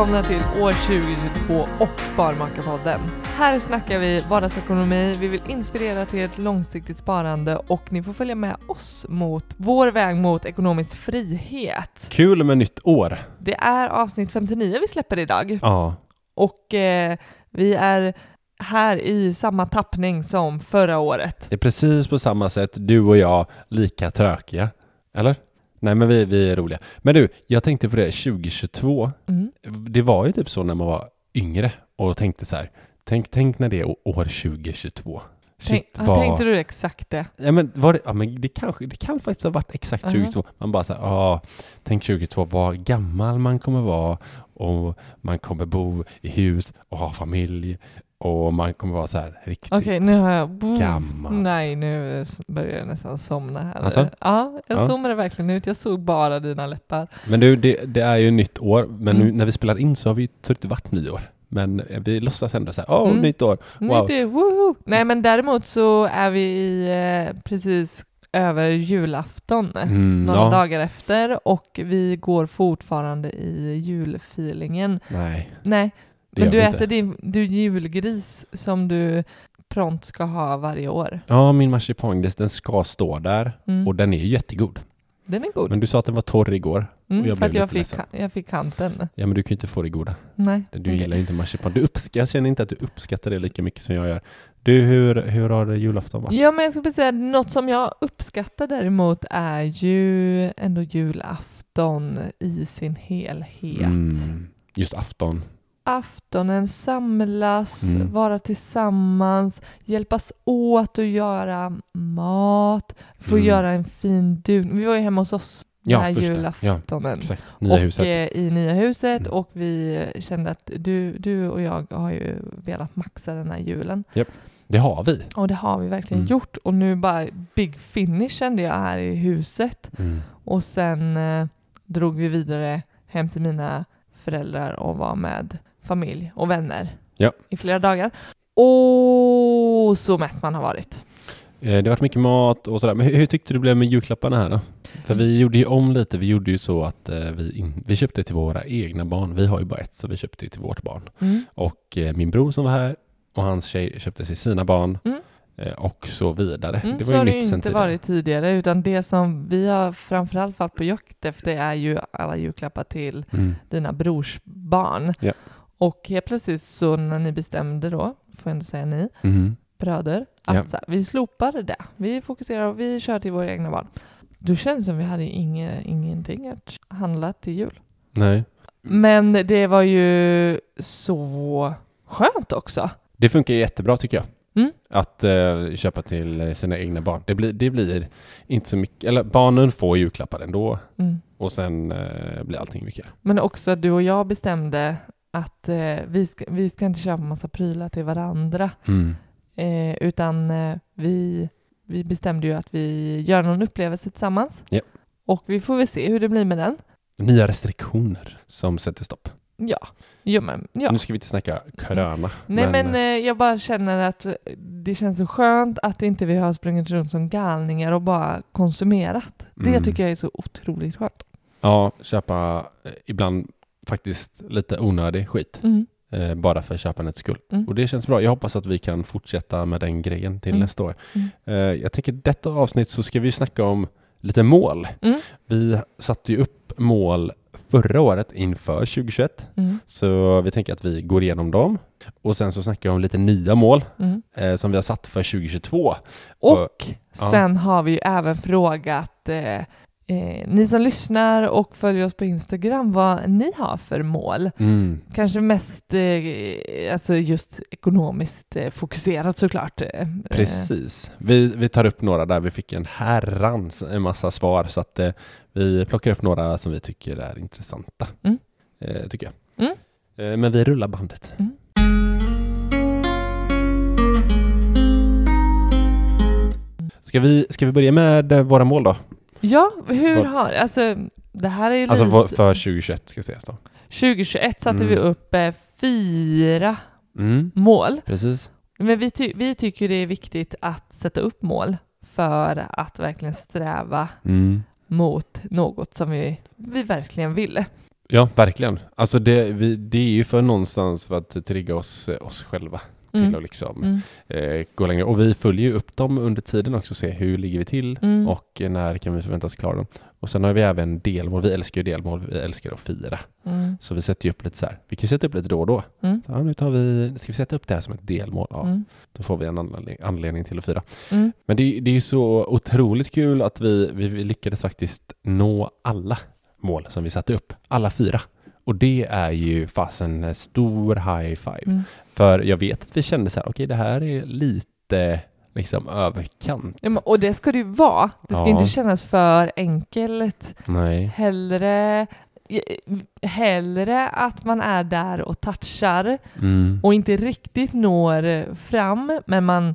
välkomna till år 2022 och Sparmakarpodden. Här snackar vi vardagsekonomi, vi vill inspirera till ett långsiktigt sparande och ni får följa med oss mot vår väg mot ekonomisk frihet. Kul med nytt år! Det är avsnitt 59 vi släpper idag Ja, och eh, vi är här i samma tappning som förra året. det är precis på samma sätt, du och jag, lika trökiga. Eller? Nej, men vi, vi är roliga. Men du, jag tänkte på det, 2022, Mm. det var ju typ så när man var yngre och tänkte så här, tänk, tänk när det är år 2022. Tänk, Shit, ja, vad... Tänkte du exakt det? Ja, men, var det, ja, men det, kanske, det kan faktiskt ha varit exakt Mhm. 2022. Man bara så här, ja, tänk 2022, vad gammal man kommer vara och man kommer bo i hus och ha familj och man kommer vara så här riktigt Okej, nu har jag... gammal. Nej, nu börjar jag nästan somna här. Alltså? Ja, jag Ja. zoomade verkligen ut. Jag såg bara dina läppar. Men du, det, det är ju nytt år, men nu Mm. när vi spelar in så har vi det inte varit nyår. Men eh, vi låtsas ändå så här, åh, Mm. nytt år. Nu Wow. det, woho! Nej, men däremot så är vi i, eh, precis över julafton. Mm, Några ja. dagar efter och vi går fortfarande i julfeelingen. Nej, Nej, det men du äter inte. din du julgris som du prompt ska ha varje år. Ja, min marsipangris, den ska stå där Mm. och den är jättegod. Den är god. Men du sa att den var torr igår. Mm, och jag för att jag fick, ledsen. jag fick kanten. Ja, men du kan ju inte få det goda. Nej. Du okej. gillar ju inte marsipan. Du uppsk- jag känner inte att du uppskattar det lika mycket som jag gör. Du, hur, hur har det julafton varit? Ja, men jag skulle säga något som jag uppskattar däremot är ju ändå julafton i sin helhet. Mm, just afton. Aftonen samlas, Mm. vara tillsammans, hjälpas åt att göra mat, få Mm. göra en fin dun. Vi var ju hemma hos oss den Ja, här första. julaftonen. Exakt. Nya och huset. eh, i nya huset Mm. och vi kände att du, du och jag har ju velat maxa den här julen. Det har vi. Och det har vi verkligen Mm. gjort. Och nu bara big finish kände jag här i huset. Mm. Och sen eh, drog vi vidare hem till mina föräldrar och var med familj och vänner Ja. i flera dagar. Och så mätt man har varit. Eh, Det har varit mycket mat och sådär. Men hur, hur tyckte du det blev med julklapparna här då? För vi gjorde ju om lite. Vi gjorde ju så att eh, vi, in, vi köpte till våra egna barn. Vi har ju bara ett, så vi köpte ju till vårt barn. Mm. Och eh, min bror som var här och hans tjej köpte till sina barn. Mm. Eh, och så vidare. Mm, det så var har ju det ju nytt sen inte tidigare. varit tidigare utan det som vi har framförallt varit på jakt efter är ju alla julklappar till Mm. dina brors barn. Ja. Och helt plötsligt så när ni bestämde då, får jag ändå säga ni, Mhm. bröder, att Ja. här, vi slopar det. Vi fokuserar och vi kör till våra egna barn. Då känns som vi hade inge, ingenting att handla till jul. Nej. Men det var ju så skönt också. Det funkar jättebra tycker jag. Mm. Att eh, köpa till sina egna barn. Det blir, det blir inte så mycket, eller barnen får julklappar ändå. Mm. Och sen eh, blir allting mycket. Men också att du och jag bestämde att eh, vi, ska, vi ska inte köpa massa prylar till varandra. Mm. Eh, utan eh, vi, vi bestämde ju att vi gör någon upplevelse tillsammans. Ja. Och vi får väl se hur det blir med den. Nya restriktioner som sätter stopp. Ja, jo, men, ja. Nu ska vi inte snacka kröna. Nej men, eh, jag bara känner att det känns så skönt att inte vi har sprungit runt som galningar och bara konsumerat. Det Mm. tycker jag är så otroligt skönt. Ja, köpa eh, ibland faktiskt lite onödig skit. Mm. Eh, bara för köpandets skull. Mm. Och det känns bra. Jag hoppas att vi kan fortsätta med den grejen till Mm. nästa år. Mm. Eh, jag tänker detta avsnitt så ska vi snacka om lite mål. Mm. Vi satte ju upp mål förra året inför 2021. Mm. Så vi tänker att vi går igenom dem. Och sen så snackar vi om lite nya mål eh, som vi har satt för 2022. Och ja. sen har vi ju även frågat eh, eh, ni som lyssnar och följer oss på Instagram vad ni har för mål. Mm. Kanske mest eh, alltså just ekonomiskt eh, fokuserat såklart. Eh, Precis. Vi, vi tar upp några där vi fick en herrans en massa svar så att eh, vi plockar upp några som vi tycker är intressanta. Mm. Eh, tycker jag. Mm. Eh, men vi rullar bandet. Mm. Ska vi, ska vi börja med eh, våra mål då? Ja, hur Vad- har, alltså det här är Alltså lite, för 2021 ska sägas då. 2021 satte Mm. vi upp eh, fyra Mm. mål. Precis. Men vi, ty- vi tycker det är viktigt att sätta upp mål för att verkligen sträva Mm. mot något som vi, vi verkligen vill. Ja, verkligen. Alltså det, vi, det är ju för någonstans för att trigga oss, oss själva till Mm. att liksom Mm. eh, gå längre. Och vi följer ju upp dem under tiden också, se hur ligger vi till Mm. och när kan vi förvänta oss klara dem. Och sen har vi även delmål. Vi älskar ju delmål, vi älskar att fira. Mm. Så vi sätter ju upp lite så här. Vi kan ju sätta upp lite då och då. Mm. Så, ja, nu tar vi, ska vi sätta upp det här som ett delmål? Ja, Mm. då får vi en anledning, anledning till att fira. Mm. Men det, är- det är ju så otroligt kul att vi, vi, vi lyckades faktiskt nå alla mål som vi satte upp. Alla fyra. Och det är ju fasen en stor high five. För jag vet att vi kände så här, okej det här är lite liksom överkant. Ja, och det ska det ju vara. Det ska Ja. inte kännas för enkelt. Nej. Hellre, hellre att man är där och touchar Mm. och inte riktigt når fram, men, man,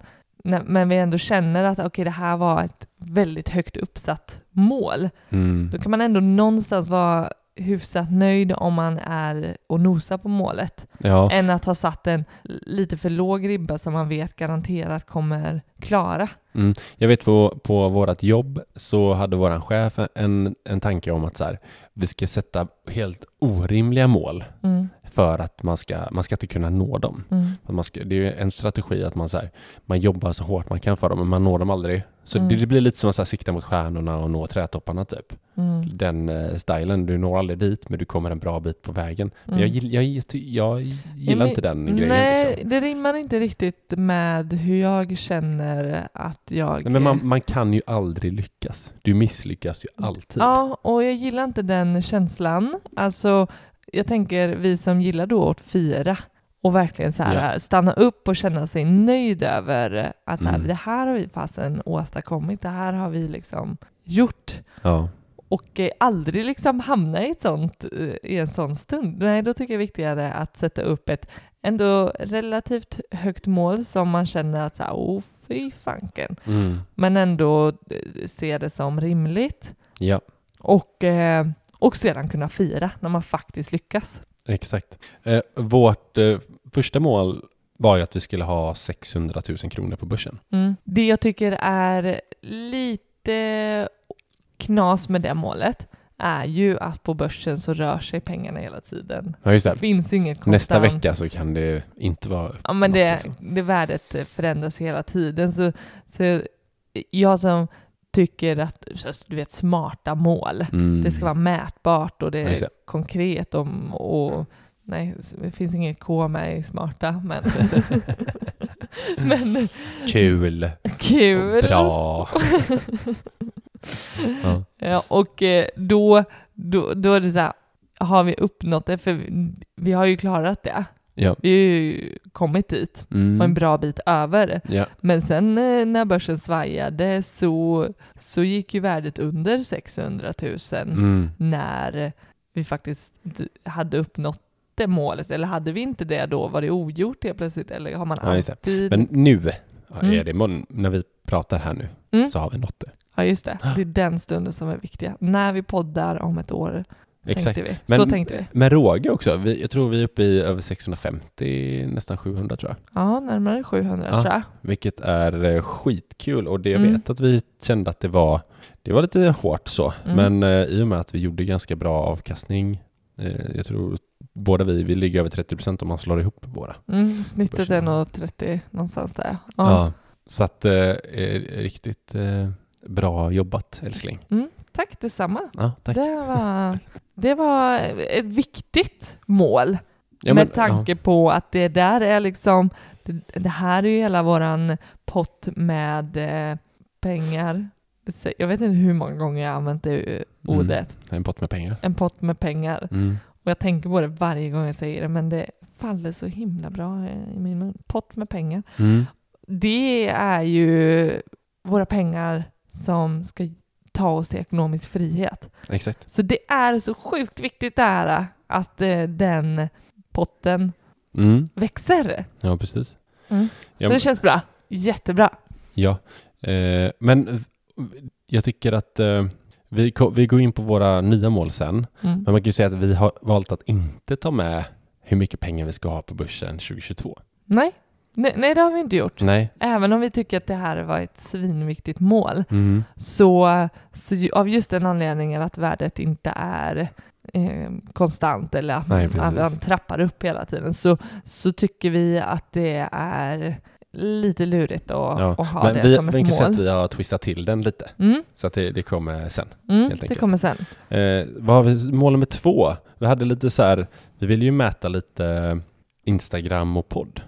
men vi ändå känner att okej, det här var ett väldigt högt uppsatt mål. Mm. Då kan man ändå någonstans vara hyfsat nöjd om man är och nosar på målet, Ja. än att ha satt en lite för låg ribba som man vet garanterat kommer klara. Mm. Jag vet på, på vårt jobb så hade våran chef en, en tanke om att så här, vi ska sätta helt orimliga mål Mm, för att man ska, man ska inte kunna nå dem. mm, ska, det är en strategi att man, så här, man jobbar så hårt man kan för dem, men man når dem aldrig. Så Mm. det, det blir lite som att här, sikta mot stjärnorna och nå trädtopparna typ. mm, Den eh, stilen, du når aldrig dit, men du kommer en bra bit på vägen. Men jag, mm. jag, jag gillar men- inte den grejen. Nej, Liksom. det rimmar inte riktigt med hur jag känner att jag... Nej, men man, man kan ju aldrig lyckas. Du misslyckas ju alltid. Ja, och jag gillar inte den känslan. Alltså, jag tänker vi som gillar då att fira och verkligen så här, stanna upp och känna sig nöjd över att så här, Mm. det här har vi fasen åstadkommit, det här har vi liksom gjort. Ja. Och eh, aldrig liksom hamna i, ett sånt, eh, i en sån stund. Nej, då tycker jag det är viktigare att sätta upp ett ändå relativt högt mål som man känner att så här, oh fy fanken. Mm. Men ändå eh, se det som rimligt. ja, Och, eh, och sedan kunna fira när man faktiskt lyckas. Exakt. Eh, vårt eh, första mål var ju att vi skulle ha 600 000 kronor på börsen. Mm. Det jag tycker är lite knas med det målet är ju att på börsen så rör sig pengarna hela tiden. Ja, just Det det. finns inget konstant. Nästa vecka så kan det inte vara Ja, men det, liksom. det värdet förändras hela tiden. Så, så jag som tycker att så, du vet, smarta mål, Mm. det ska vara mätbart och det är konkret och, och nej, det finns inget K med i smarta, men, men Kul. kul. Och bra. ja. Ja, och eh, då, då, då är det så här, har vi uppnått det? För vi har ju klarat det. Ja. Vi har ju kommit dit Mm. och en bra bit över. Ja. Men sen eh, när börsen svajade så, så gick ju värdet under 600 000 Mm. när vi faktiskt hade uppnått det målet. Eller hade vi inte det då? Var det ogjort helt plötsligt? Eller har man Ja, alltid... Men nu Mm. är det, mon- när vi pratar här nu, Mm. så har vi nått det. Ja, just det. Det är den stunden som är viktiga. När vi poddar om ett år, Exakt. tänkte. Men så tänkte vi. med råge också. Vi, jag tror vi är uppe i över 650, nästan 700 tror jag. Ja, närmare 700 Ja. tror jag. Vilket är eh, skitkul och det jag Mm. vet att vi kände att det var, det var lite hårt så. Mm. Men eh, i och med att vi gjorde ganska bra avkastning, eh, jag tror båda vi, vi ligger över 30% om man slår ihop våra. Mm, snittet Börsen. är nog 30 någonstans där. Ja. Ja. Så att, eh, eh, riktigt eh, bra jobbat älskling. Tack detsamma. Ja, tack. Det var, det var ett viktigt mål Ja, med men- tanke på att det där är liksom, det, det här är ju hela våran pott med eh, pengar. Jag vet inte hur många gånger jag använt det eh, Mm. ordet. En pott med pengar. En pott med pengar. Mm. Och jag tänker på det varje gång jag säger det, men det faller så himla bra eh, i min mun. Pott med pengar. Mm. Det är ju våra pengar som ska ta oss till ekonomisk frihet. Exakt. Så det är så sjukt viktigt det här att eh, den potten Mm. växer. Ja, precis. Mm. Så det känns bra. Jättebra. Ja, eh, men jag tycker att eh, vi, vi går in på våra nya mål sen. Mm. Men man kan ju säga att vi har valt att inte ta med hur mycket pengar vi ska ha på börsen 2022. Nej. Nej, nej det har vi inte gjort. Nej. Även om vi tycker att det här var ett svinviktigt mål Mm. så, så av just den anledningen att värdet inte är eh, konstant eller att, Nej, att man trappar upp hela tiden så, så tycker vi att det är lite lurigt att, Ja, att ha Men det vi, som ett vi kan mål. att vi har twistat till den lite. Mm, Så att det, det kommer sen. mm, det kommer sen. Eh, vad har vi, mål nummer två? Vi hade lite så här, vi ville ju mäta lite Instagram och podd.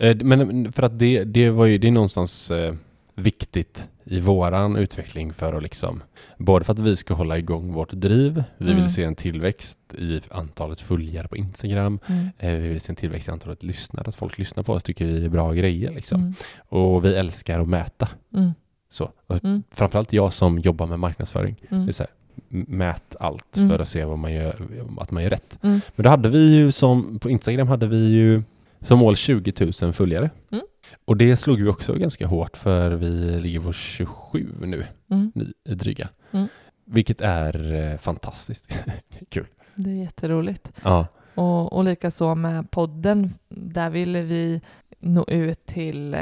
Eh, men för att det, det var ju, det är någonstans eh, viktigt i våran utveckling för att liksom, både för att vi ska hålla igång vårt driv, vi Mm. vill se en tillväxt i antalet följare på Instagram, Mm. eh, vi vill se en tillväxt i antalet lyssnare, att folk lyssnar på oss tycker vi är bra grejer liksom. Mm. Och vi älskar att mäta. Mm. Så. Och Mm. Framförallt jag som jobbar med marknadsföring. Det är Mm. här, m- mät allt för att se vad man gör, att man gör rätt. Men då hade vi ju som, på Instagram hade vi ju som mål 20 000 följare. Mm. Och det slog vi också ganska hårt för vi ligger på 27 nu, Mm. dryga. Mm. Vilket är eh, fantastiskt kul. Det är jätteroligt. Ja. Och, och likaså med podden, där ville vi nå ut till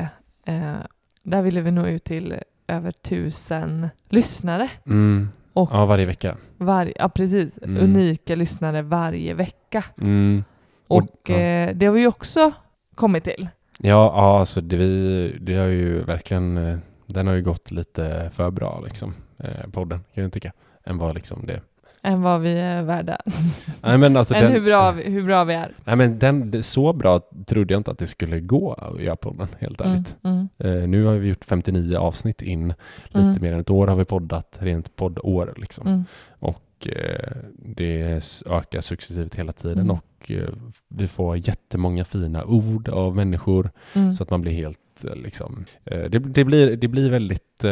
eh, där ville vi nå ut till över tusen lyssnare. Mm. Och ja, varje vecka. var, ja, precis. Mm. Unika lyssnare varje vecka. Mm. Och- Och, ja. eh, det har vi ju också kommit till. Ja, ja alltså det, vi, det har ju verkligen, eh, den har ju gått lite för bra liksom, eh, podden kan jag tycka, än vad liksom det Än vad vi är värda. Nej men alltså Än den, hur, bra vi, hur bra vi är. nej, men den, så bra trodde jag inte att det skulle gå att göra podden, helt Mm, ärligt. mm, Eh, nu har vi gjort 59 avsnitt in, lite Mm. mer än ett år har vi poddat, rent poddår liksom. mm, Och det ökar successivt hela tiden Mm. och eh, vi får jättemånga fina ord av människor mm, så att man blir helt eh, liksom, eh, det, det, blir, det blir väldigt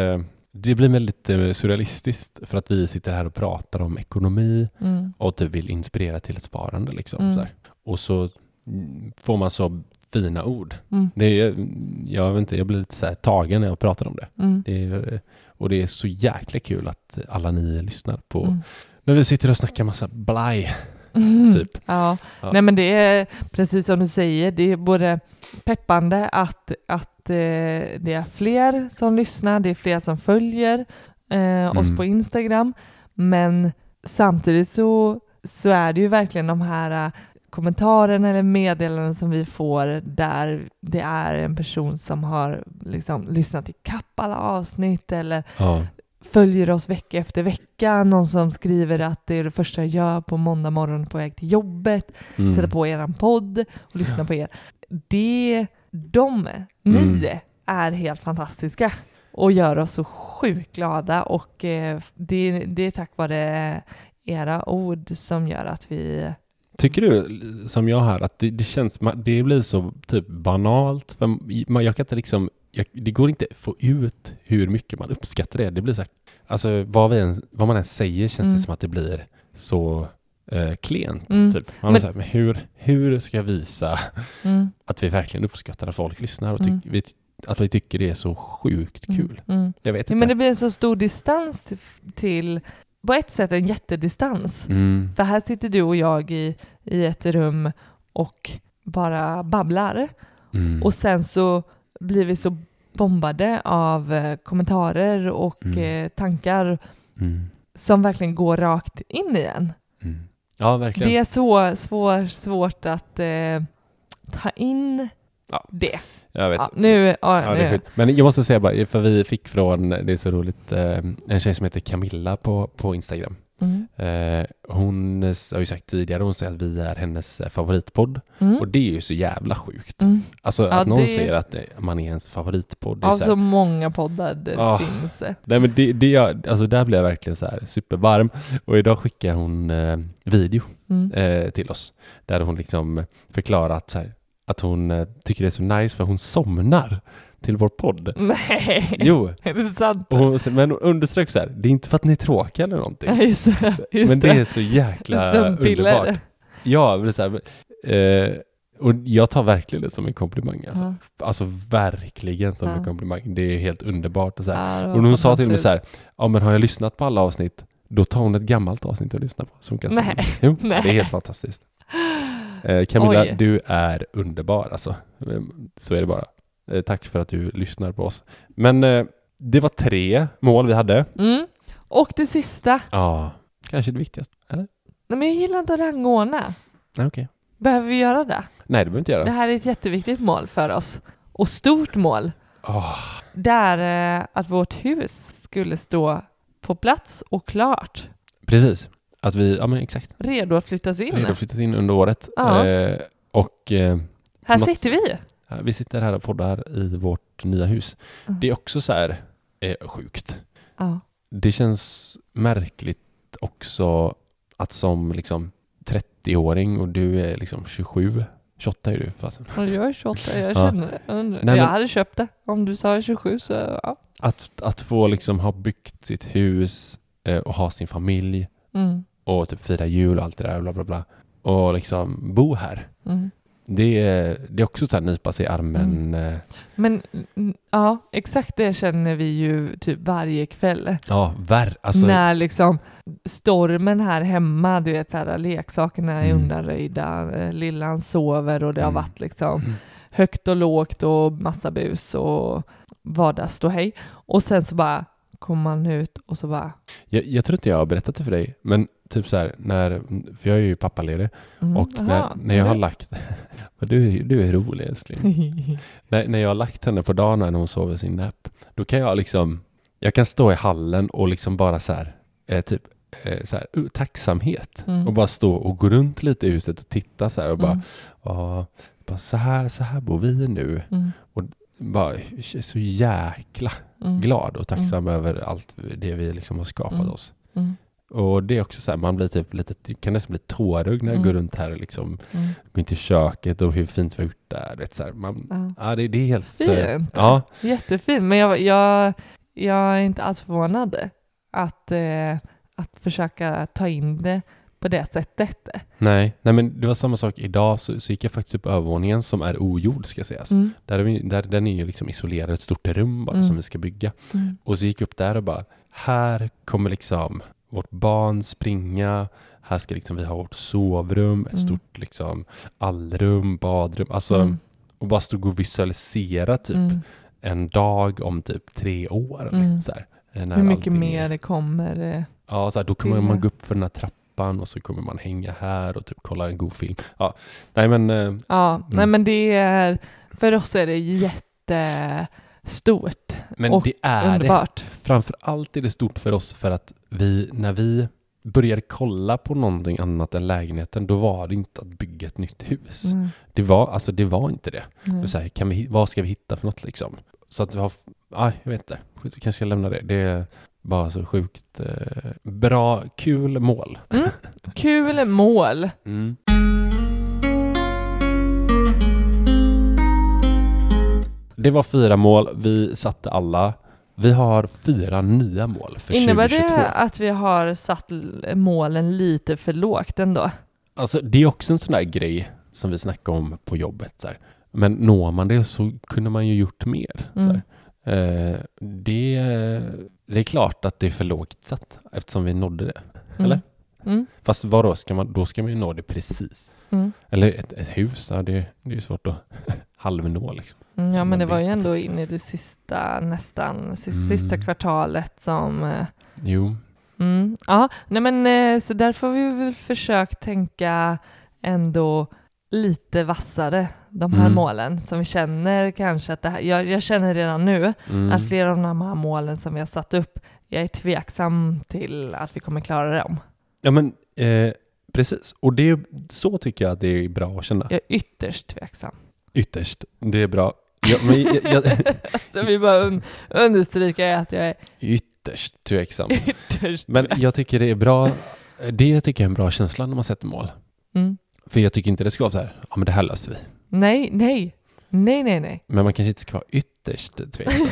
det blir väldigt surrealistiskt för att vi sitter här och pratar om ekonomi mm, och typ vill inspirera till ett sparande. Liksom, Mm. så. Och så får man så fina ord. mm, Det är, jag, vet inte, jag blir lite så här tagen när jag pratar om det. mm, det är, och det är så jäkla kul att alla ni lyssnar på mm. När vi sitter och snackar massa blaj. Mm. Typ. Ja. Ja. Nej men det är precis som du säger, det är både peppande att, att eh, det är fler som lyssnar, det är fler som följer eh, oss Mm. på Instagram, men samtidigt så, så är det ju verkligen de här eh, kommentarerna eller meddelanden som vi får där det är en person som har liksom lyssnat i kapp alla avsnitt eller Ja. Följer oss vecka efter vecka. Någon som skriver att det är det första jag gör på måndag morgon på väg till jobbet. Mm. Sätta på er podd och lyssna på er. Det, de, ni Mm. är helt fantastiska och gör oss så sjukt glada och eh, det, det är tack vare era ord som gör att vi... Tycker du, som jag här, att det, det känns, det blir så typ banalt? För man, jag kan inte liksom, jag, det går inte att få ut hur mycket man uppskattar det. Det blir så här, alltså vad, vi än, vad man än säger känns Mm. det som att det blir så eh, klent. Mm. Typ. Man Men- så här, men hur, hur ska jag visa Mm, att vi verkligen uppskattar att folk lyssnar och Mm. vi, att vi tycker det är så sjukt kul? Mm, mm. Jag vet Ja, inte. men det blir en så stor distans till, till på ett sätt en jättedistans. mm. För här sitter du och jag i, i ett rum och bara babblar. Mm. Och sen så blir vi så bombade av eh, kommentarer och Mm. eh, tankar Mm. som verkligen går rakt in i en. Mm. Ja, verkligen. Det är så svår, svårt att eh, ta in Ja. det. jag vet. Ja, nu, ja, Ja, nu. Men jag måste säga bara, för vi fick från, det är så roligt, eh, en tjej som heter Camilla på, på Instagram. Mm. Eh, hon eh, har ju sagt tidigare, hon säger att vi är hennes eh, favoritpodd. Mm. Och det är ju så jävla sjukt. Mm. Alltså Ja, att någon det- säger att det, man är ens favoritpodd. Av så här, så många poddar det Ah. finns. nej men det, det, gör- alltså där blir jag verkligen så här supervarm. Och idag skickar hon eh, video Mm. eh, till oss. Där hon liksom förklarar att, här, att hon eh, tycker det är så nice för hon somnar till vår podd. Nej, Jo, är det sant? hon, men hon underströk så här, det är inte för att ni är tråkiga eller någonting. Ja, just det. Just men det är så jäkla underbart. Ja, men så här, eh, och jag tar verkligen det som en komplimang. Alltså, Ja. alltså verkligen som Ja. en komplimang. Det är helt underbart. Och, så här. Ja, och hon sa till mig så här, ja men har jag lyssnat på alla avsnitt, då tar hon ett gammalt avsnitt att lyssna på. Som kan Nej. Jo, Nej. det är helt fantastiskt. Eh, Camilla, Oj. du är underbar alltså. Så är det bara. Eh, tack för att du lyssnar på oss. Men eh, det var tre mål vi hade. Mm. Och det sista, Ja, kanske det viktigaste. Eller? Nej, men jag gillar inte att rangordna. Nej, okej. Behöver vi göra det? Nej, det behöver inte göra. Det här är ett jätteviktigt mål för oss. Och stort mål. Åh, Det är eh, att vårt hus skulle stå på plats och klart. precis. Att vi, ja men exakt, Redo att flyttas in. redo att flyttas in under året. Ja. Eh, och eh, Här något- sitter vi. Vi sitter här och poddar i vårt nya hus. Mm. Det är också så här eh, sjukt. Ja. Det känns märkligt också att som liksom 30-åring och du är liksom 27, 28 är du fasen. Jag är 28, jag Ja. känner det. Jag, Nej, jag men- hade köpt det. Om du sa 27 så ja. Att, att få liksom ha byggt sitt hus eh, och ha sin familj Mm. och typ fira jul och allt det där bla bla bla. Och liksom bo här. Mm. Det är, det är också så här nypa sig i armen. eh, Men mm, ja, exakt det känner vi ju typ varje kväll. Ja, värr. Alltså, När liksom stormen här hemma, du vet så här, leksakerna är Mm. undanröjda, eh, lillan sover och det har Mm. varit liksom Mm. högt och lågt och massa bus och vardagsståhej. Och sen så bara kommer man ut och så bara jag, jag tror inte jag har berättat det för dig, men typ så här, när, för jag är ju pappaledig mm, och när, aha, när jag har lagt, du, är- du är rolig älskling. när, när jag har lagt henne på dagen när hon sover sin nap, då kan jag liksom, jag kan stå i hallen och liksom bara så här, eh, typ eh, så här, uh, tacksamhet Mm. och bara stå och gå runt lite i huset och titta så här och bara, Mm, bara så här, så här bor vi nu. mm, Bara är så jäkla mm, glad och tacksam över allt det vi liksom har skapat Mm. oss. mm, Och det är också så här, man blir typ lite, kan nästan bli tårögd när jag Mm. går runt här och liksom mm. går in till köket och hur fint vi har gjort där. Vet, så här, man, Ja. ja, det, det är helt... eh, Fint. Ja, Jättefint, men jag, jag, jag är inte alls förvånad att, eh, att försöka ta in det på det sättet. nej, nej, men det var samma sak idag så, så gick jag faktiskt upp övervåningen som är ogjord ska sägas. Mm, Där, är vi, där den är ju liksom isolerad, ett stort rum bara Mm. som vi ska bygga. mm, Och så gick jag upp där och bara, här kommer liksom vårt barn springa, här ska liksom vi ha vårt sovrum, ett Mm. stort liksom allrum, badrum, alltså mm, och bara stod och visualisera typ mm. en dag om typ tre år. Så här, Hur mycket mer Är, det kommer. eh, ja, så här, då kommer man gå upp för den här trappan och så kommer man hänga här och typ kolla en god film. Ja, nej men eh, Ja, Mm. nej men det är, för oss är det jättestort men Och det är det. underbart. Framför allt är det stort för oss för att vi, när vi började kolla på någonting annat än lägenheten, då var det inte att bygga ett nytt hus. Mm, Det var, alltså det var inte det. Det mm. så här, kan vi, vad ska vi hitta för något liksom? Så att vi har, nej jag vet inte, jag kanske ska lämna det. Det bara så sjukt eh, bra, kul mål. Mm. Kul mål. Mm. Det var fyra mål, vi satte alla. Vi har fyra nya mål för Innebär 2022. det att vi har satt målen lite för lågt ändå? Alltså det är också en sån där grej som vi snackade om på jobbet. Så här. Men når man det så kunde man ju gjort mer. Mm. Eh, det, det är klart att det är för lågt satt eftersom vi nådde det. Mm. Eller? Mm. Fast vadå, ska man, då ska man ju nå det precis. Mm. Eller ett, ett hus, ja, det, det är svårt att halvnå liksom. Mm, ja, men Men det det var ju ändå in i det sista, nästan, Mm. sista kvartalet som... eh, Jo, Mm, ja, nej men eh, så därför har vi väl försökt tänka ändå lite vassare, de här Mm. målen som vi känner kanske att det här, jag, jag känner redan nu mm. att flera av de här målen som vi har satt upp, jag är tveksam till att vi kommer klara dem. Ja men eh, precis, och det, så tycker jag att det är bra att känna. Jag är ytterst tveksam. Ytterst, det är bra. Ja, men, jag, jag, Så vi bara un- understryka att jag är ytterst tveksam. ytterst Men tveksam. jag tycker det är bra, det tycker jag är en bra känsla när man sätter mål. Mm. För jag tycker inte det ska vara så här, ja men det här löser vi. Nej, nej, nej, nej, nej. Men man kanske inte ska vara ytterst tveksam.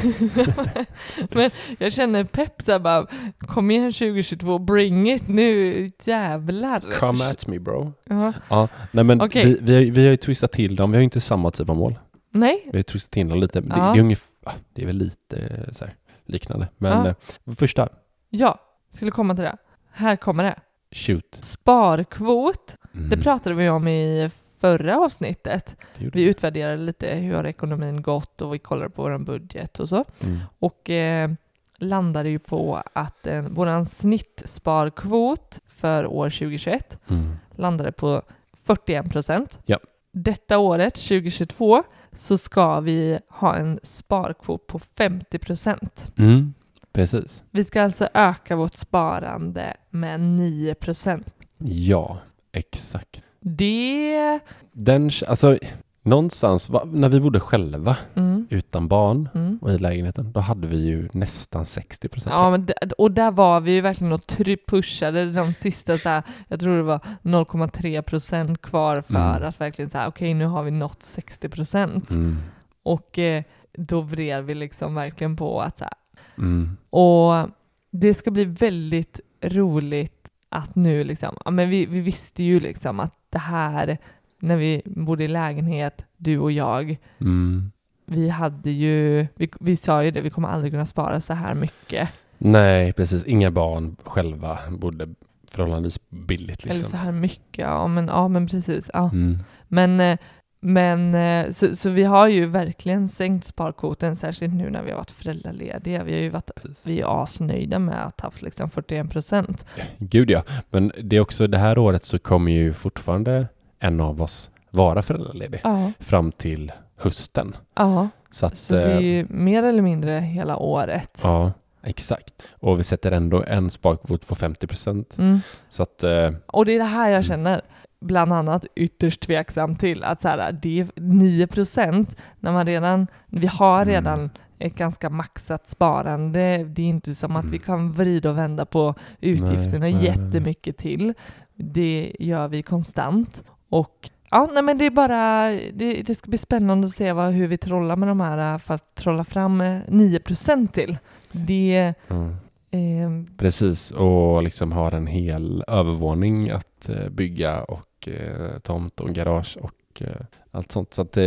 Men jag känner pepp så här bara, kom igen 2022, bring it nu, jävlar. Come at me bro. Ja. Ja, nej men Okej. vi, vi, har, vi har ju twistat till dem, vi har ju inte samma typ av mål. Nej, Vi har ju twistat till dem lite, men Ja. det, det, är ungefär, ah, det är väl lite eh, så här, liknande. Men Ja. eh, första, ja, skulle komma till det. Här kommer det. shoot. Sparkvot, Mm, det pratade vi om i förra avsnittet. Vi utvärderade lite hur har ekonomin gått och vi kollade på vår budget och så. Mm. Och eh, landade ju på att eh, vår snittsparkvot för år 2021 Mm. landade på 41 procent. Ja. Detta året, 2022, så ska vi ha en sparkvot på 50 procent. Mm. Precis. Vi ska alltså öka vårt sparande med 9 procent. Ja, exakt. Det... Den, alltså, någonstans, va, när vi bodde själva Mm, utan barn mm. och i lägenheten, då hade vi ju nästan 60 procent. Ja, men och där var vi ju verkligen och pushade de sista, så här, jag tror det var 0,3 procent kvar för Mm. att verkligen säga okej nu har vi nått 60 procent. Mm. Och eh, då vred vi liksom verkligen på att så här, Mm. Och det ska bli väldigt roligt att nu liksom, ja men vi, vi visste ju liksom att det här, när vi bodde i lägenhet, du och jag, Mm. vi hade ju, vi, vi sa ju det, vi kommer aldrig kunna spara så här mycket. Nej, precis. Inga barn själva bodde förhållandevis billigt. Eller Liksom. så här mycket, ja men, ja, men precis. Ja. Mm. Men, eh, men eh, så, så vi har ju verkligen sänkt sparkvoten, särskilt nu när vi har varit föräldralediga. Vi har ju varit Precis. vi är asnöjda med att ha haft liksom 41 procent. Gud ja. Men det är också det här året så kommer ju fortfarande en av oss vara föräldraledig Ja, fram till hösten. ja. Så att, Så det är eh, ju mer eller mindre hela året. ja, exakt. Och vi sätter ändå en sparkvot på 50 procent. Mm. Så att, eh, Och det är det här jag Mm. känner bland annat ytterst tveksam till att så här, det är 9 procent när man redan, vi har Mm. redan ett ganska maxat sparande. Det är inte som att vi Mm. kan vrida och vända på utgifterna Nej, nej, jättemycket till. Det gör vi konstant. Och ja, nej men det är bara, det, det ska bli spännande att se vad, hur vi trollar med de här för att trolla fram eh, 9 procent till. Det, mm. Eh, Precis, och liksom har en hel övervåning att eh, bygga och eh, tomt och garage och eh, allt sånt. Så att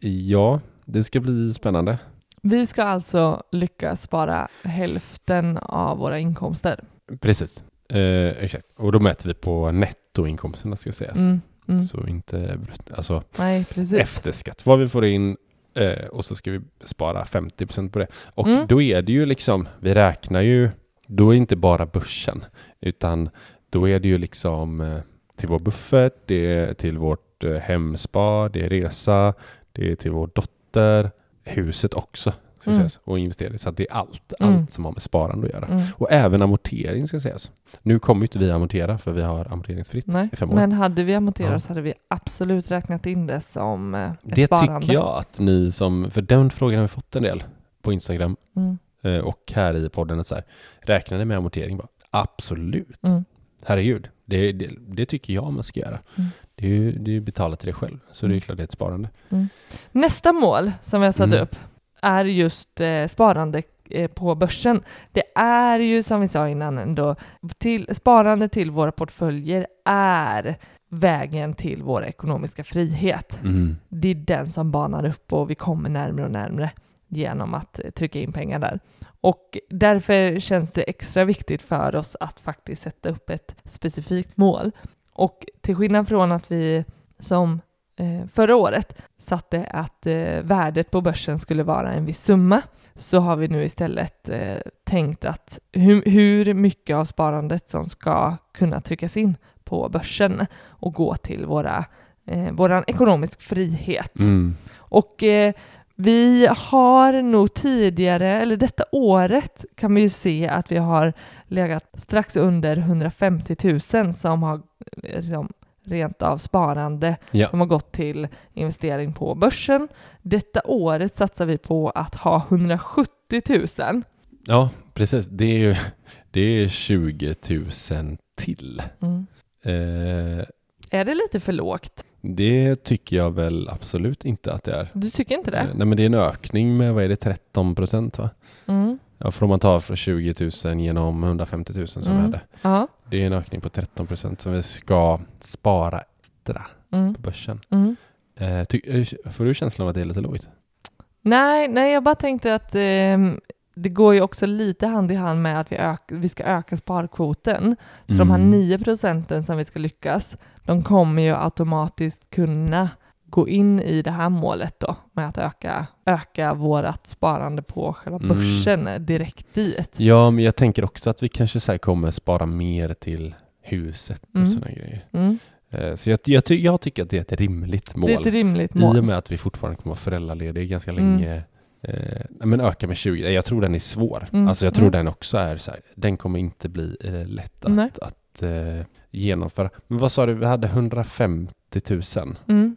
ja, det ska bli spännande. Vi ska alltså lyckas spara hälften av våra inkomster. Precis, exakt. Och då mäter vi på nettoinkomsterna ska sägas. Mm, mm. Så inte brut- alltså Nej, precis. efter skatt, vad vi får in eh, och så ska vi spara 50% på det. Och Mm. då är det ju liksom, vi räknar ju, då är inte bara börsen, utan då är det ju liksom eh, till vår buffert, det är till vårt eh, hemspar, det är resa, det är till vår dotter, huset också, ska Mm. sägas, och investering. Så att det är allt, Mm. allt som har med sparande att göra. Mm. Och även amortering ska sägas. Nu kommer ju inte vi amortera för vi har amorteringsfritt Nej, i fem år. men hade vi amorterat Ja. så hade vi absolut räknat in det som eh, ett Det sparande. tycker jag att ni som, för den frågan har vi fått en del på Instagram Mm. eh, och här i podden. att Så här, räknar ni med amortering? Bara, Absolut. Mm. Herregud. Det, det, det tycker jag man ska göra. Mm. Det är ju det är ju betalat till dig själv. Så det är Mm. klart det är ett sparande. Nästa mål som vi har satt upp är just eh, sparande eh, på börsen. Det är ju som vi sa innan ändå, till, sparande till våra portföljer är vägen till vår ekonomiska frihet. Mm. Det är den som banar upp och vi kommer närmare och närmare genom att trycka in pengar där. Och därför känns det extra viktigt för oss att faktiskt sätta upp ett specifikt mål. Och till skillnad från att vi som förra året satte att eh, värdet på börsen skulle vara en viss summa så har vi nu istället eh, tänkt att hur, mycket av sparandet som ska kunna tryckas in på börsen och gå till våra, eh, våran ekonomisk frihet. Mm. Och eh, vi har nog tidigare, eller detta året kan vi ju se att vi har legat strax under 150 000 som har eh, liksom, rent av sparande Ja. som har gått till investering på börsen. Detta året satsar vi på att ha 170 000. ja, precis. Det är ju det är 20 000 till. Mm. Eh, Är det lite för lågt? det tycker jag väl absolut inte att det är. Du tycker inte Eh, det? nej men det är en ökning med, vad är det, 13 procent va? Mm. Ja, för om man tar från 20 000 genom 150 000 som vi Mm. hade. Ja. Det är en ökning på 13 procent som vi ska spara extra Mm. på börsen. Mm. Eh, ty, eh, får du känslan av att det är lite lågt? Nej, nej, jag bara tänkte att ehm, det går ju också lite hand i hand med att vi, ök, vi ska öka sparkvoten. Så de här Mm. 9 procenten som vi ska lyckas, de kommer ju automatiskt kunna gå in i det här målet då med att öka, öka vårat sparande på själva Mm. börsen direkt dit. Ja, men jag tänker också att vi kanske så här kommer spara mer till huset och Mm. sådana grejer. Mm. Eh, Så jag, jag, jag tycker att det är ett rimligt mål. Det är ett rimligt I mål. och med att vi fortfarande kommer vara föräldralediga ganska Mm. länge. Eh, men öka med 20. Jag tror den är svår. Mm. Alltså jag tror Mm. den också är så här. Den kommer inte bli eh, lätt att, att eh, genomföra. Men vad sa du? Vi hade 150 000. Mm.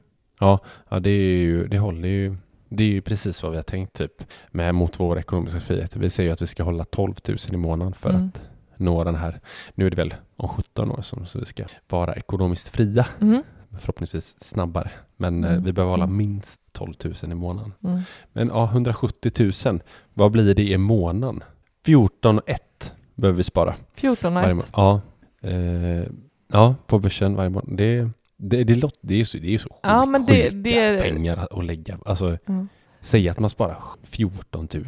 Ja, det, är ju, det håller ju. Det är ju precis vad vi har tänkt typ med mot vår ekonomiska frihet. Vi säger ju att vi ska hålla 12 000 i månaden för Mm. att nå den här. Nu är det väl om 17 år som vi ska vara ekonomiskt fria. Mm. Förhoppningsvis snabbare. Men eh, Mm. vi behöver hålla Mm. minst 12 000 i månaden. Mm. Men ja, 170 000. Vad blir det i månaden? 14 1 behöver vi spara 14 och varje ett. månad. Ja, eh, ja, på börsen varje månad. Det, det, det, låter, det är så, det är så sjuk, Ja, men det- sjuka det- pengar att- lägga. Alltså, Mm. säg att man sparar 14 000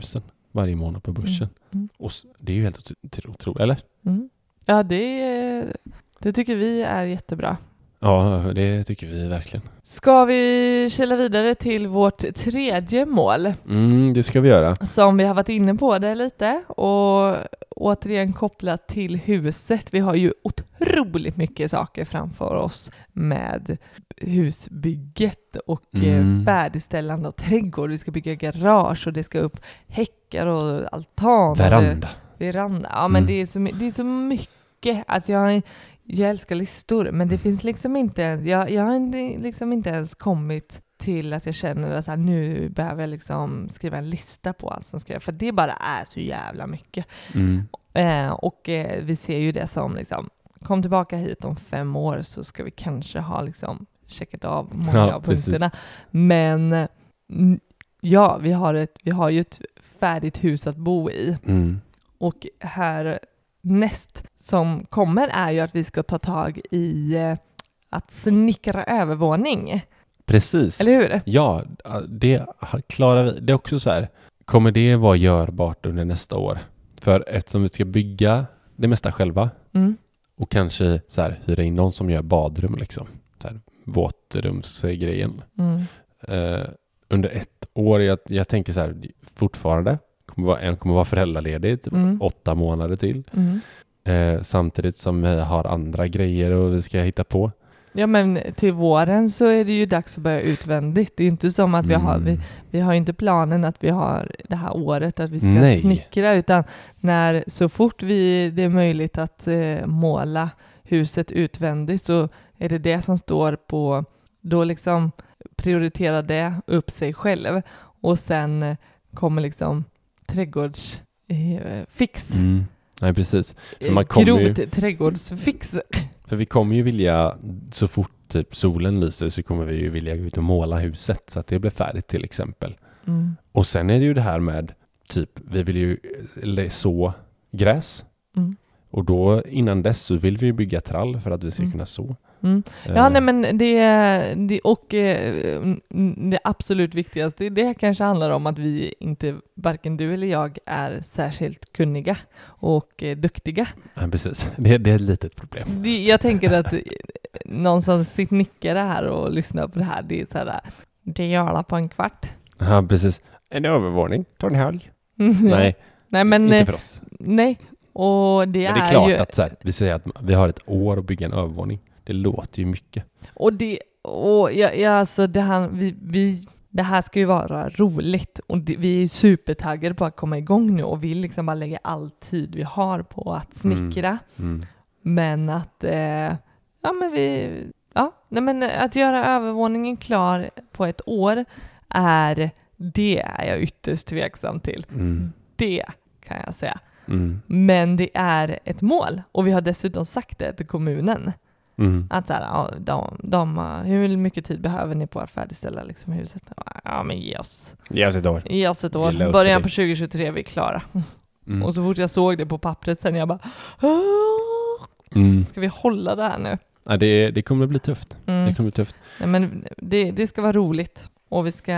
varje månad på börsen. Mm. Och s- det är ju helt otro- otroligt, eller? Mm. Ja, det, det tycker vi är jättebra. Ja, det tycker vi verkligen. Ska vi kila vidare till vårt tredje mål Mm, det ska vi göra. som vi har varit inne på det lite och återigen kopplat till huset. Vi har ju otroligt mycket saker framför oss med husbygget och Mm. eh, färdigställande av trädgård. Vi ska bygga garage och det ska upp häckar och altan. och Veranda. Veranda. Ja, men Mm. det, är så, det är så mycket. Alltså jag, jag älskar listor, men det finns liksom inte, jag, jag har liksom inte ens kommit till att jag känner att så här, nu behöver jag liksom skriva en lista på allt som ska göras, för det bara är så jävla mycket. Mm. Eh, och eh, vi ser ju det som liksom, kom tillbaka hit om fem år så ska vi kanske ha liksom checkat av många Ja, av precis. punkterna. Men mm, ja, vi har, ett, vi har ju ett färdigt hus att bo i. Mm. Och här näst som kommer är ju att vi ska ta tag i eh, att snickra övervåning. Precis. Eller hur? Ja, det klarar vi. Det är också så här, kommer det vara görbart under nästa år? För eftersom vi ska bygga det mesta själva Mm. och kanske så här, hyra in någon som gör badrum liksom. Så här, våtrumsgrejen. Mm. Eh, under ett år, jag, jag tänker så här, fortfarande, kommer vara, en kommer vara föräldraledig typ Mm. åtta månader till. Mm. Eh, samtidigt som vi har andra grejer och vi ska hitta på. Ja men till våren så är det ju dags att börja utvändigt. Det är ju inte som att vi har, vi, Mm. vi har inte planen att vi har det här året att vi ska Nej. snickra utan när så fort vi, det är möjligt att eh, måla huset utvändigt så är det det som står på, då liksom prioriterar det upp sig själv och sen kommer liksom trädgårdsfix. Eh. Mm. Nej, precis. För man kommer ju- Grovt trädgårdsfix. För vi kommer ju vilja, så fort typ solen lyser så kommer vi ju vilja gå ut och måla huset så att det blir färdigt till exempel. Mm. Och sen är det ju det här med typ, vi vill ju eh, så gräs. Mm. Och då innan dess så vill vi ju bygga trall för att vi ska Mm. kunna så. Mm. Ja, Eh, nej, men det, det och eh, mm, det absolut viktigaste, det kanske handlar om att vi inte, varken du eller jag, är särskilt kunniga och eh, duktiga. ja, precis. Det, det är ett litet problem. Det, jag tänker att någon som sitter nickare här och lyssnar på det här, det är så här, det gör alla på en kvart. Ja, precis. En övervåning, tar en helg. Nej, nej, men inte för oss. nej. Och det, Men det är är, klart ju, att så här, vi säger att vi har ett år att bygga en övervåning. Det låter ju mycket. Och det, och ja, ja, alltså det här, vi, vi, det här ska ju vara roligt och det, vi är ju supertaggade på att komma igång nu och vill liksom bara lägga all tid vi har på att snickra. Mm. Men att, eh, ja men vi, ja, nej men att göra övervåningen klar på ett år är, det är jag ytterst tveksam till. Mm. Det kan jag säga. Mm. Men det är ett mål och vi har dessutom sagt det till kommunen. Mm. Att så här, ja, de, de, hur mycket tid behöver ni på att färdigställa liksom huset? Ja, men ge oss, Ge oss ett år. ge oss ett år. Början på 2023, vi är klara. Mm. Och så fort jag såg det på pappret sen, jag bara, "Åh, Mm. ska vi hålla det här nu? Ja, det, det kommer bli tufft. Mm. Det kommer bli tufft. Nej, men det, det ska vara roligt. Och vi ska,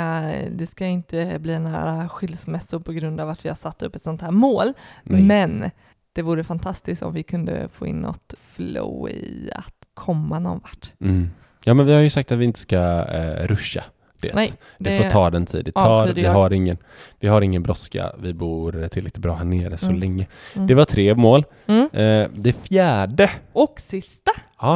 det ska inte bli några skilsmässor på grund av att vi har satt upp ett sånt här mål. Nej. Men det vore fantastiskt om vi kunde få in något flow i att komma någon vart. Mm. Ja, men vi har ju sagt att vi inte ska eh, ruscha det. Nej, det, får ta den tid det tar. Vi har, ingen, vi har ingen brådska. Vi bor tillräckligt bra här nere så Mm. länge. Mm. Det var tre mål. Mm. Eh, det fjärde, Och sista. ja,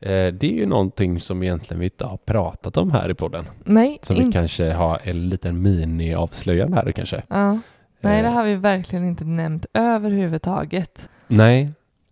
eh, det är ju någonting som egentligen vi inte har pratat om här i podden. Nej, Som vi kanske har en liten mini-avslöjande här kanske. Ja. Nej, Eh, det har vi verkligen inte nämnt överhuvudtaget. Nej,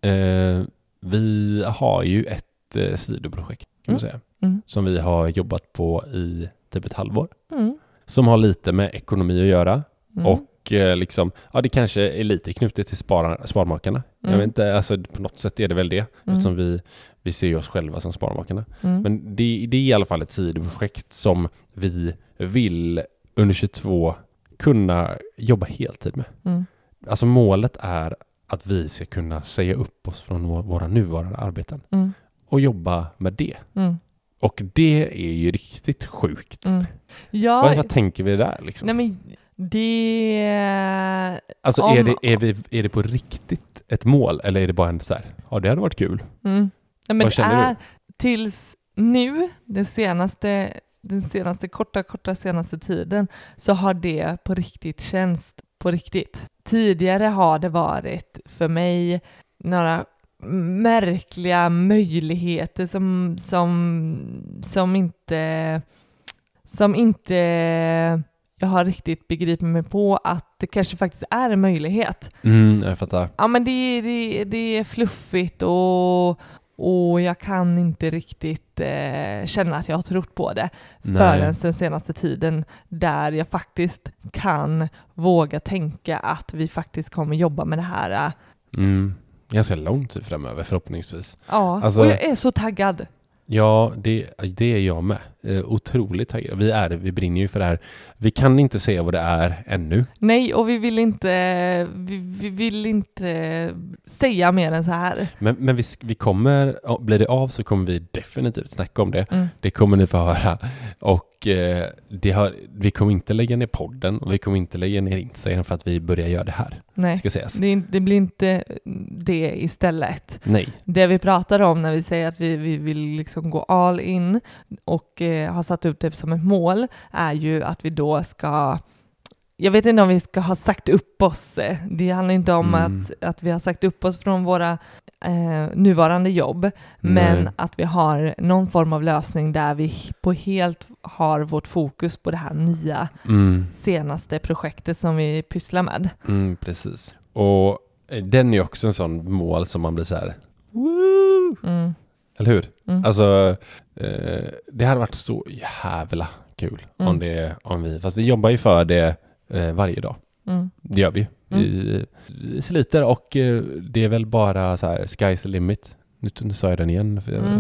eh, vi har ju ett eh, sidoprojekt kan man Mm. säga. Mm. Som vi har jobbat på i typ ett halvår. Mm. Som har lite med ekonomi att göra. Mm. Och eh, liksom, ja det kanske är lite knutet till spara, Sparmakarna. Jag Mm. vet inte, alltså på något sätt är det väl det. Mm. Eftersom vi, vi ser oss själva som Sparmakarna. Mm. Men det, det är i alla fall ett sidoprojekt som vi vill under 22 kunna jobba heltid med. Mm. Alltså målet är att vi ska kunna säga upp oss från vår, våra nuvarande arbeten Mm. och jobba med det. Mm. Och det är ju riktigt sjukt. Mm. Ja, Vad, vad tänker vi där liksom? nej men det... alltså om- är, det, är, vi, är det på riktigt ett mål eller är det bara en så här, ja det hade varit kul? Mm. Nej, men Vad det känner du? är tills nu, den senaste, den senaste korta, korta senaste tiden, så har det på riktigt känts på riktigt. Tidigare har det varit för mig några märkliga möjligheter som, som, som inte som inte jag har riktigt begripit mig på att det kanske faktiskt är en möjlighet. Mm, jag fattar. Ja men det, det, det är fluffigt och, och jag kan inte riktigt eh, känna att jag har trott på det Nej. förrän den senaste tiden där jag faktiskt kan våga tänka att vi faktiskt kommer jobba med det här. eh, Mm. Ganska lång tid framöver förhoppningsvis. Ja, Alltså- och jag är så taggad. Ja, det, det är jag med. Eh, otroligt taggad. Vi är det, vi brinner ju för det här. Vi kan inte säga vad det är ännu. Nej, och vi vill inte, vi, vi vill inte säga mer än så här. Men, men vi, vi kommer, blir det av så kommer vi definitivt snacka om det. Mm. Det kommer ni få höra. Och eh, det har, vi kommer inte lägga ner podden och vi kommer inte lägga ner Instagram för att vi börjar göra det här. Nej, Ska sägas. det, det blir inte det istället. Nej. Det vi pratar om när vi säger att vi, vi vill liksom gå all in och eh, har satt upp det som ett mål är ju att vi då ska jag vet inte om vi ska ha sagt upp oss. Det handlar inte om Mm. att, att vi har sagt upp oss från våra eh, nuvarande jobb, men Nej. att vi har någon form av lösning där vi på helt har vårt fokus på det här nya Mm, senaste projektet som vi pysslar med. mm, precis. Och eh, den är också en sån mål som man blir så här. Woo! Eller hur? Mm. Alltså, eh, det hade varit så jävla kul om, Mm. det, om vi, fast vi jobbar ju för det eh, varje dag. Mm. Det gör vi. Mm. Vi, vi sliter och eh, det är väl bara så här, sky's the limit. Nu, nu sa jag den igen. För jag, Mm.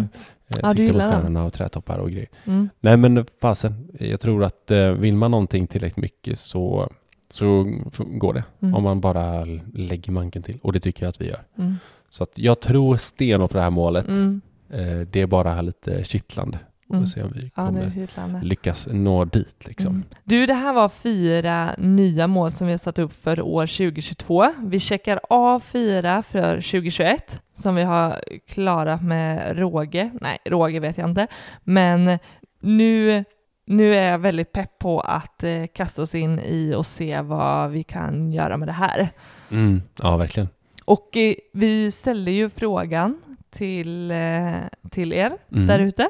eh, Ja, du siktar på stjärnorna och trätoppar och grejer. Mm. Nej men fasen, jag tror att eh, vill man någonting tillräckligt mycket så, så går det. Mm. Om man bara lägger manken till. Och det tycker jag att vi gör. Mm. Så att jag tror stenhårt på det här målet. Mm. Eh, det är bara lite kittlande. Och Mm. se om vi kommer lyckas nå dit liksom. Mm. Du, det här var fyra nya mål som vi har satt upp för år 2022. Vi checkar av fyra för 2021 som vi har klarat med råge. Nej, råge vet jag inte. Men nu, nu är jag väldigt pepp på att eh, kasta oss in i och se vad vi kan göra med det här. Mm. Ja, verkligen. Och eh, vi ställde ju frågan till, eh, till er Mm. där ute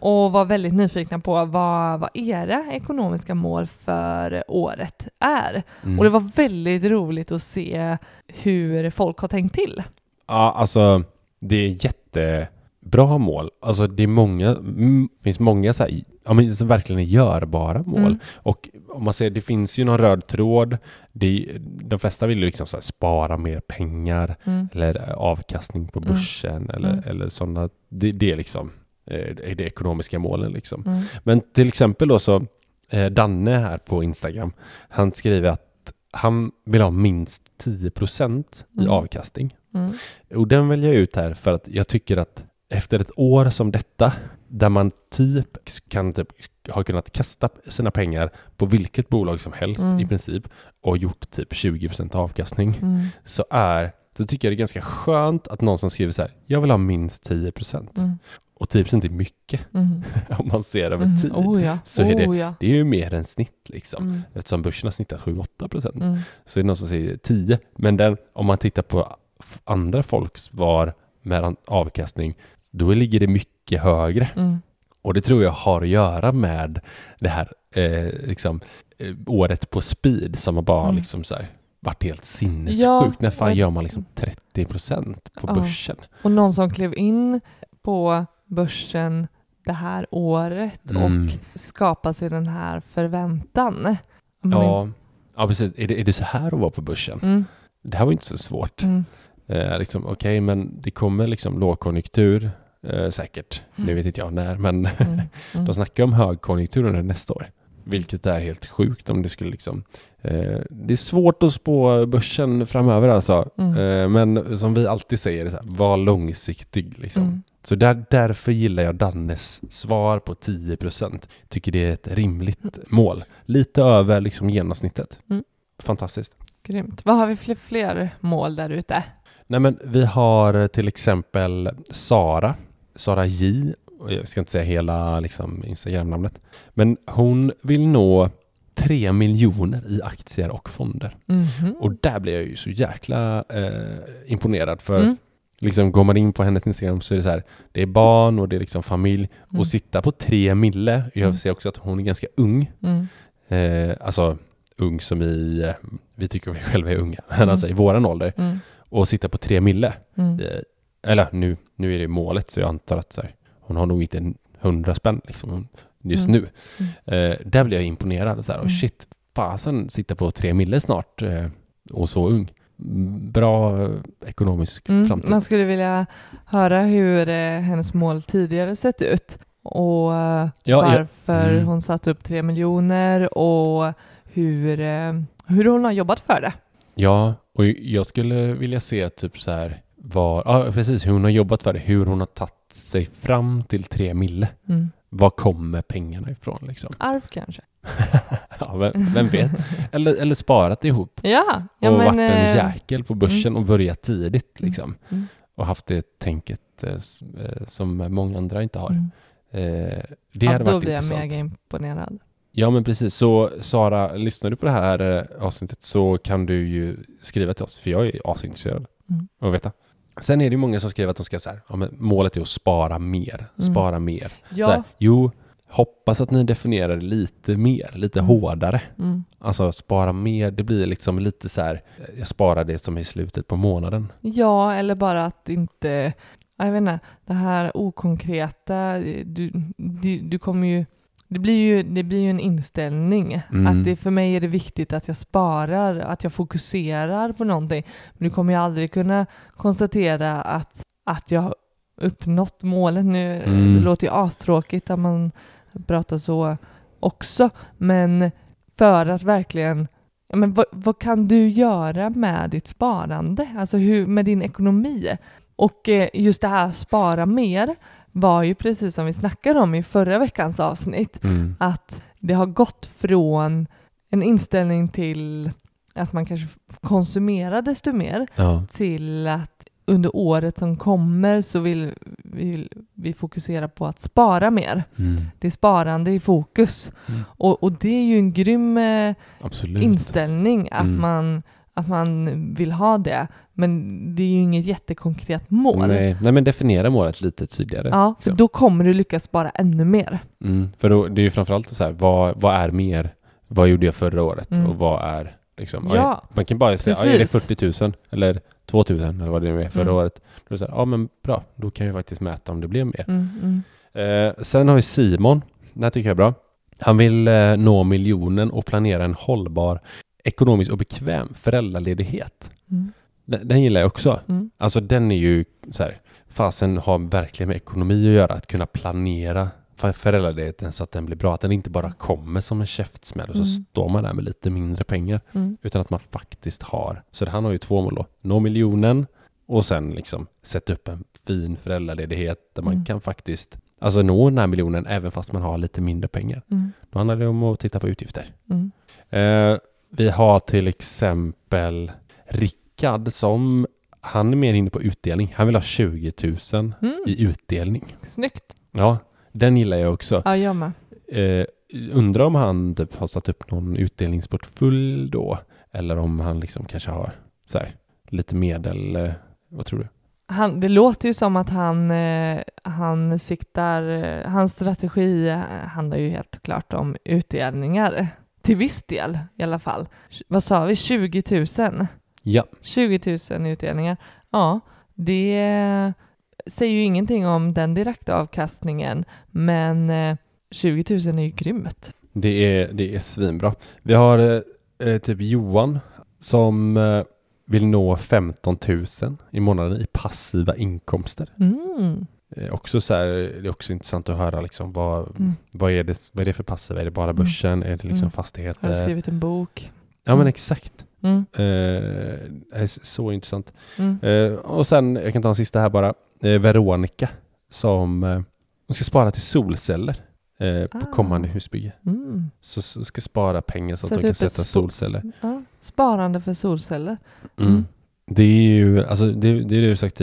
och var väldigt nyfikna på vad, vad era ekonomiska mål för året är. Mm. Och det var väldigt roligt att se hur folk har tänkt till. Ja, alltså det är jättebra mål. Alltså det är många, finns många så här, ja, men som verkligen är görbara mål. Mm. Och om man ser, det finns ju någon röd tråd. Det, de flesta vill ju liksom spara mer pengar Mm. eller avkastning på Mm. börsen eller, Mm. eller sådana. Det, det är liksom eh, är det ekonomiska målen liksom. Mm. Men till exempel då så, eh, Danne här på Instagram, han skriver att han vill ha minst 10% i Mm. avkastning. Mm. Och den väljer jag ut här för att jag tycker att efter ett år som detta, där man typ kan typ ha kunnat kasta sina pengar på vilket bolag som helst Mm. i princip och gjort typ 20% avkastning, Mm. så är så tycker jag det är ganska skönt att någon som skriver så här, jag vill ha minst 10%. Mm. Och 10% är mycket Mm. om man ser över Mm. tid. Oh ja. så är det- oh, ja. Det är ju mer än snitt liksom. Mm. Eftersom börsen har snittat 7-8% Mm. så är det någon som säger 10. Men den, om man tittar på andra folks svar med avkastning, då ligger det mycket högre. Mm. Och det tror jag har att göra med det här eh, liksom, eh, året på speed som har bara Mm. liksom så här, varit helt sinnessjukt. Ja, När fan gör man liksom 30% på Ja. börsen? Och någon som klev in på börsen det här året Mm. och skapade sig den här förväntan. Men- Ja, ja, precis. Är det, är det så här att vara på börsen? Mm. Det här var inte så svårt. Mm. Eh, liksom, Okej, men det kommer liksom lågkonjunktur eh, säkert. Nu Mm. vet inte jag när, men Mm. Mm. de snackar om högkonjunktur under nästa år. Vilket är helt sjukt om det skulle liksom... Eh, det är svårt att spå börsen framöver alltså. Mm. Eh, men som vi alltid säger, så här, var långsiktig liksom. Mm. Så där, därför gillar jag Dannes svar på 10%. Tycker det är ett rimligt mål. Lite över liksom genomsnittet. Mm. Fantastiskt. Grymt. Vad har vi för fler mål där ute? Nej men vi har till exempel Sara, Sara J. Jag ska inte säga hela liksom, Instagram-namnet. Men hon vill nå 3 miljoner i aktier och fonder. Mhm. Och där blir jag ju så jäkla eh, imponerad för Mm. liksom går man in på hennes Instagram så är det så här, det är barn och det är liksom familj. Mm. Och sitta på 3 mille, jag Mm. ser också att hon är ganska ung. Mm. Eh, alltså ung som i, eh, vi tycker vi själva är unga, men Mm. alltså i våran ålder. Mm. Och sitta på 3 mille. Mm. Eh, Eller nu, nu är det målet så jag antar att så här, hon har nog inte hundra spänn liksom, just Mm. nu. Eh, där blir jag imponerad. Så här, och Mm. shit, fasen sitta på tre mille snart eh, och så ung. Mm, Bra eh, ekonomisk Mm. framtid. Man skulle vilja höra hur eh, hennes mål tidigare sett ut och eh, Ja, ja. varför Mm. hon satt upp tre miljoner och hur, hur hon har jobbat för det. Ja, och jag skulle vilja se typ så här, var, ja precis hur hon har jobbat för det, hur hon har tagit sig fram till tre mille. Mm. Var kommer pengarna ifrån liksom? Arv kanske? ja, vem, vem vet? Eller, eller sparat ihop Ja, ja och men... varit en eh, jäkel på börsen och börjat tidigt liksom. mm, Och haft det tänket eh, eh, som många andra inte har. mm. Eh, det Ja, hade då varit blir jag intressant. mega imponerad. Ja men precis, så Sara, lyssnar du på det här eh, avsnittet så kan du ju skriva till oss, för jag är asintresserad Mm. av att veta. Sen är det ju många som skriver att de ska så här, ja, men målet är att spara mer, Mm. spara mer. Så Ja. här, jo, hoppas att ni definierar det lite mer, lite Mm. hårdare. Mm. Alltså spara mer, det blir liksom lite så här, jag sparar det som är i slutet på månaden. Ja, eller bara att inte... ja, Jag vet inte, det här okonkreta, du, du, du kommer ju... Det blir ju, det blir ju en inställning. Mm. Att det, för mig är det viktigt att jag sparar, att jag fokuserar på någonting. Men du kommer ju aldrig kunna konstatera att, att jag har uppnått målet. Nu Mm. det låter ju astråkigt att man pratar så också. Men för att verkligen Ja, men vad, vad kan du göra med ditt sparande? Alltså hur, med din ekonomi? Och eh, just det här spara mer var ju precis som vi snackade om i förra veckans avsnitt Mm. att det har gått från en inställning till att man kanske konsumerar desto mer Ja. till att under året som kommer så vill, vill vi fokusera på att spara mer. Mm. Det är sparande i fokus. Mm. Och, och det är ju en grym eh, Absolut. inställning att, Mm. man, att man vill ha det. Men det är ju inget jättekonkret mål. Nej, nej, men definiera målet lite tydligare. Ja, för Så. då kommer du lyckas spara ännu mer. Mm. För då, det är ju framförallt så här, vad, vad är mer? Vad gjorde jag förra året? Mm. Och vad är liksom? Ja, man kan bara säga, ja, är det precis. 40 000 eller 2 000 eller vad det nu är förra Mm. året? Då är det så här, ja men bra, då kan jag faktiskt mäta om det blev mer. Mm, mm. Eh, sen har vi Simon, det här tycker jag är bra. Han vill eh, nå miljonen och planera en hållbar, ekonomisk och bekväm föräldraledighet. Mm, Den, den gillar jag också. mm, Alltså den är ju så här, fasen har verkligen med ekonomi att göra, att kunna planera för föräldraledigheten så att den blir bra. Att den inte bara kommer som en käftsmäll och så Mm. står man där med lite mindre pengar. mm. Utan att man faktiskt har. Så han har ju två mål då. Nå miljonen och sen liksom sätta upp en fin föräldraledighet där man Mm. kan faktiskt alltså nå den här miljonen även fast man har lite mindre pengar. Mm, Då handlar det om att titta på utgifter. mm. Eh, vi har till exempel Rickard som han är mer inne på utdelning. Han vill ha 20 000 Mm. i utdelning. Snyggt. Ja, den gillar jag också. Ja, jag med. Eh, undrar om han typ har satt upp någon utdelningsportfölj då? Eller om han liksom kanske har så här, lite medel. Eh, vad tror du? Han, det låter ju som att han, eh, han siktar, eh, hans strategi eh, handlar ju helt klart om utdelningar. Till viss del i alla fall. Vad sa vi? 20 000? Ja, 20 000 utdelningar. Ja, det säger ju ingenting om den direkta avkastningen, men eh, 20 000 är ju grymt. det är, det är svinbra. Vi har eh, eh, typ Johan som eh, vill nå 15 000 i månaden i passiva inkomster. Mm. Eh, också så här, det är också intressant att höra liksom vad, Mm. vad, är det, vad är det för passiva? Är det bara börsen? Är det liksom Mm. Har fastigheter? du skrivit en bok? Ja men Mm. exakt. Mm. Eh, så intressant. Mm. Eh, och sen, jag kan ta en sista här bara. Eh, Veronica som eh, hon ska spara till solceller eh, på Ah. kommande husbygge. Mm. Så, så ska spara pengar så att Sätta de kan sätta solceller. Ja, sparande för solceller. Det är ju, alltså det, det är det du sagt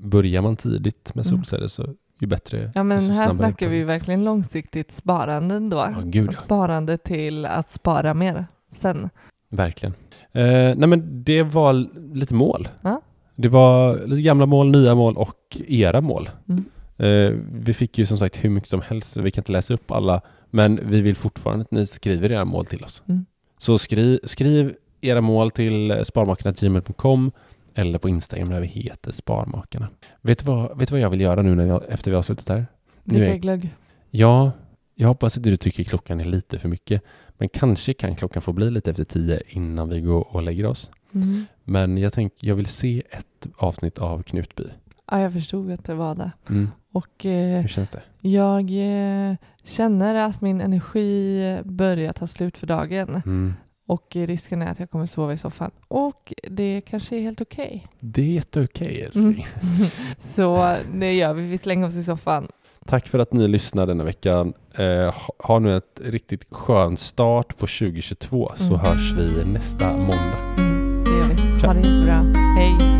börjar man tidigt med Mm. solceller så ju bättre. Ja, men här snackar vi verkligen långsiktigt sparande då. Ja, gud ja. Sparande till att spara mer sen. Verkligen. Eh, nej men det var lite mål. Ja. Det var lite gamla mål, nya mål och era mål. Mm. Eh, vi fick ju som sagt hur mycket som helst, vi kan inte läsa upp alla, men vi vill fortfarande att ni skriver era mål till oss. Mm. Så skriv, skriv era mål till sparmakarna.gmail.com eller på Instagram där vi heter Sparmakarna. Vet du vad, vet du vad jag vill göra nu när vi, efter vi har slutat här? Dricka glögg. Ja, jag hoppas att du tycker klockan är lite för mycket, men kanske kan klockan få bli lite efter tio innan vi går och lägger oss. Mm. Men jag tänker, jag vill se ett avsnitt av Knutby. Ja, jag förstod att det var det. Mm. Och eh, Hur känns det? jag eh, känner att min energi börjar ta slut för dagen. Mm. Och risken är att jag kommer sova i soffan. Och det kanske är helt okej. Det är jätteokej älskling. Mm. Så det gör vi. Vi slänger oss i soffan. Tack för att ni lyssnade denna veckan. Eh, ha- nu ett riktigt skön start på 2022 så Mm. hörs vi nästa måndag. Mm, det gör vi. Tja. Ha det jättebra. Hej!